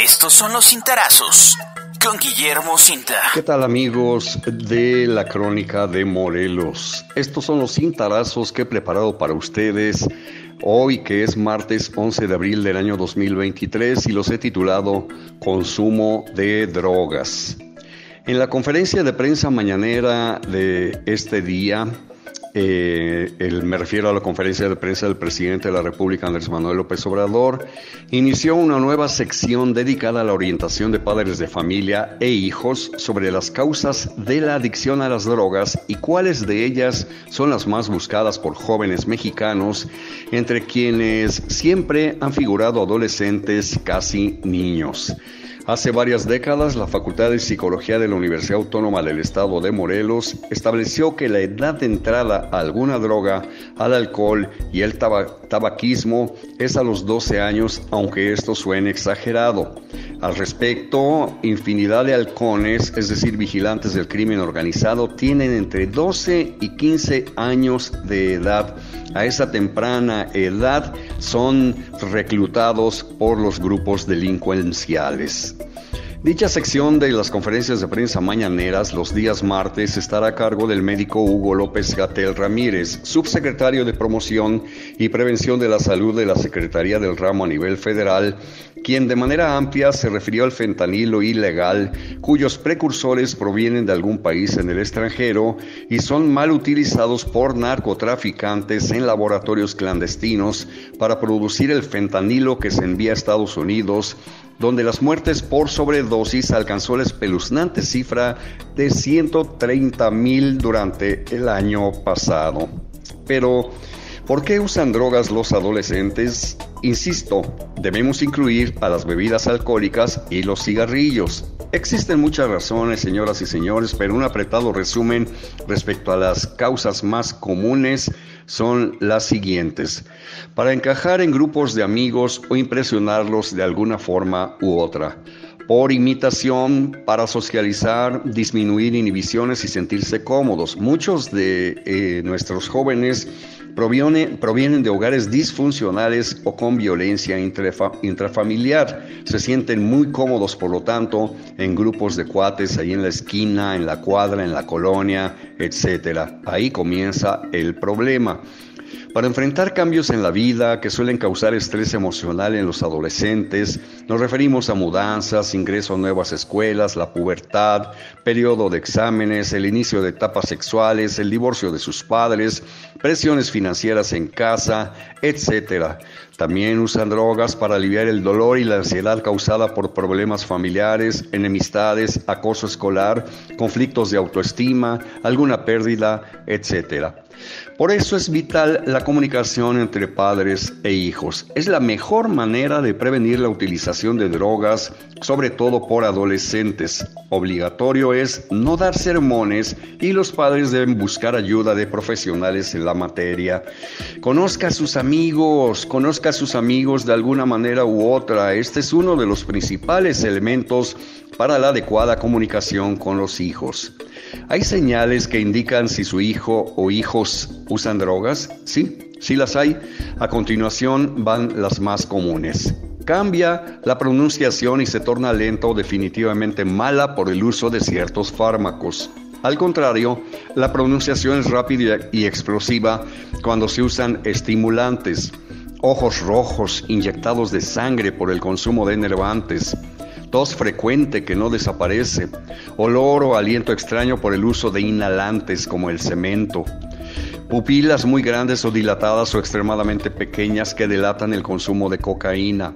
Estos son los cintarazos con Guillermo Cinta. ¿Qué tal amigos de la crónica de Morelos? Estos son los cintarazos que he preparado para ustedes hoy que es martes 11 de abril del año 2023 y los he titulado Consumo de drogas. En la conferencia de prensa mañanera de este día, eh, el, me refiero a la conferencia de prensa del presidente de la República, Andrés Manuel López Obrador, inició una nueva sección dedicada a la orientación de padres de familia e hijos sobre las causas de la adicción a las drogas y cuáles de ellas son las más buscadas por jóvenes mexicanos, entre quienes siempre han figurado adolescentes, casi niños. Hace varias décadas, la Facultad de Psicología de la Universidad Autónoma del Estado de Morelos estableció que la edad de entrada a alguna droga, al alcohol y el tabaquismo es a los 12 años, aunque esto suene exagerado. Al respecto, infinidad de halcones, es decir, vigilantes del crimen organizado, tienen entre 12 y 15 años de edad. A esa temprana edad son reclutados por los grupos delincuenciales. Dicha sección de las conferencias de prensa mañaneras los días martes estará a cargo del médico Hugo López Gatel Ramírez, subsecretario de Promoción y Prevención de la Salud de la Secretaría del Ramo a nivel federal, quien de manera amplia se refirió al fentanilo ilegal, cuyos precursores provienen de algún país en el extranjero y son mal utilizados por narcotraficantes en laboratorios clandestinos para producir el fentanilo que se envía a Estados Unidos donde las muertes por sobredosis alcanzó la espeluznante cifra de 130 mil durante el año pasado. Pero, ¿por qué usan drogas los adolescentes? Insisto, debemos incluir a las bebidas alcohólicas y los cigarrillos. Existen muchas razones, señoras y señores, pero un apretado resumen respecto a las causas más comunes son las siguientes. Para encajar en grupos de amigos o impresionarlos de alguna forma u otra. Por imitación, para socializar, disminuir inhibiciones y sentirse cómodos. Muchos de eh, nuestros jóvenes provienen de hogares disfuncionales o con violencia intrafamiliar. Se sienten muy cómodos, por lo tanto, en grupos de cuates ahí en la esquina, en la cuadra, en la colonia, etc. Ahí comienza el problema. Para enfrentar cambios en la vida que suelen causar estrés emocional en los adolescentes, nos referimos a mudanzas, ingreso a nuevas escuelas, la pubertad, periodo de exámenes, el inicio de etapas sexuales, el divorcio de sus padres, presiones financieras en casa, etc. También usan drogas para aliviar el dolor y la ansiedad causada por problemas familiares, enemistades, acoso escolar, conflictos de autoestima, alguna pérdida, etc. Por eso es vital la comunicación entre padres e hijos. Es la mejor manera de prevenir la utilización de drogas, sobre todo por adolescentes. Obligatorio es no dar sermones y los padres deben buscar ayuda de profesionales en la materia. Conozca a sus amigos, conozca a sus amigos de alguna manera u otra. Este es uno de los principales elementos para la adecuada comunicación con los hijos. ¿Hay señales que indican si su hijo o hijos usan drogas? Sí, sí las hay. A continuación van las más comunes. Cambia la pronunciación y se torna lento o definitivamente mala por el uso de ciertos fármacos. Al contrario, la pronunciación es rápida y explosiva cuando se usan estimulantes. Ojos rojos inyectados de sangre por el consumo de enervantes tos frecuente que no desaparece, olor o aliento extraño por el uso de inhalantes como el cemento, pupilas muy grandes o dilatadas o extremadamente pequeñas que delatan el consumo de cocaína,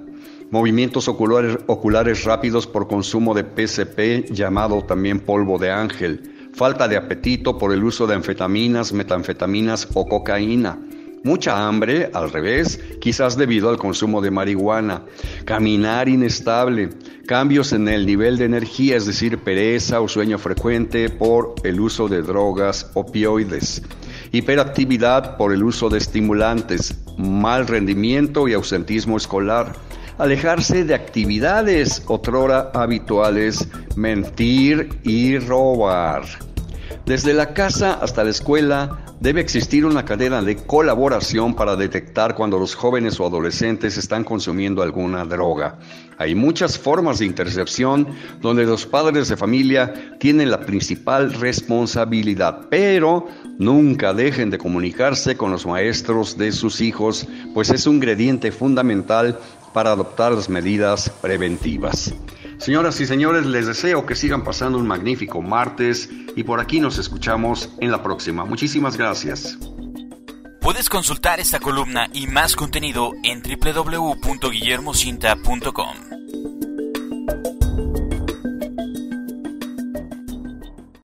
movimientos oculares, oculares rápidos por consumo de PCP llamado también polvo de ángel, falta de apetito por el uso de anfetaminas, metanfetaminas o cocaína, Mucha hambre, al revés, quizás debido al consumo de marihuana. Caminar inestable, cambios en el nivel de energía, es decir, pereza o sueño frecuente por el uso de drogas, opioides. Hiperactividad por el uso de estimulantes, mal rendimiento y ausentismo escolar. Alejarse de actividades otrora habituales, mentir y robar. Desde la casa hasta la escuela Debe existir una cadena de colaboración para detectar cuando los jóvenes o adolescentes están consumiendo alguna droga. Hay muchas formas de intercepción donde los padres de familia tienen la principal responsabilidad, pero nunca dejen de comunicarse con los maestros de sus hijos, pues es un ingrediente fundamental para adoptar las medidas preventivas. Señoras y señores, les deseo que sigan pasando un magnífico martes y por aquí nos escuchamos en la próxima. Muchísimas gracias. Puedes consultar esta columna y más contenido en www.guillermocinta.com.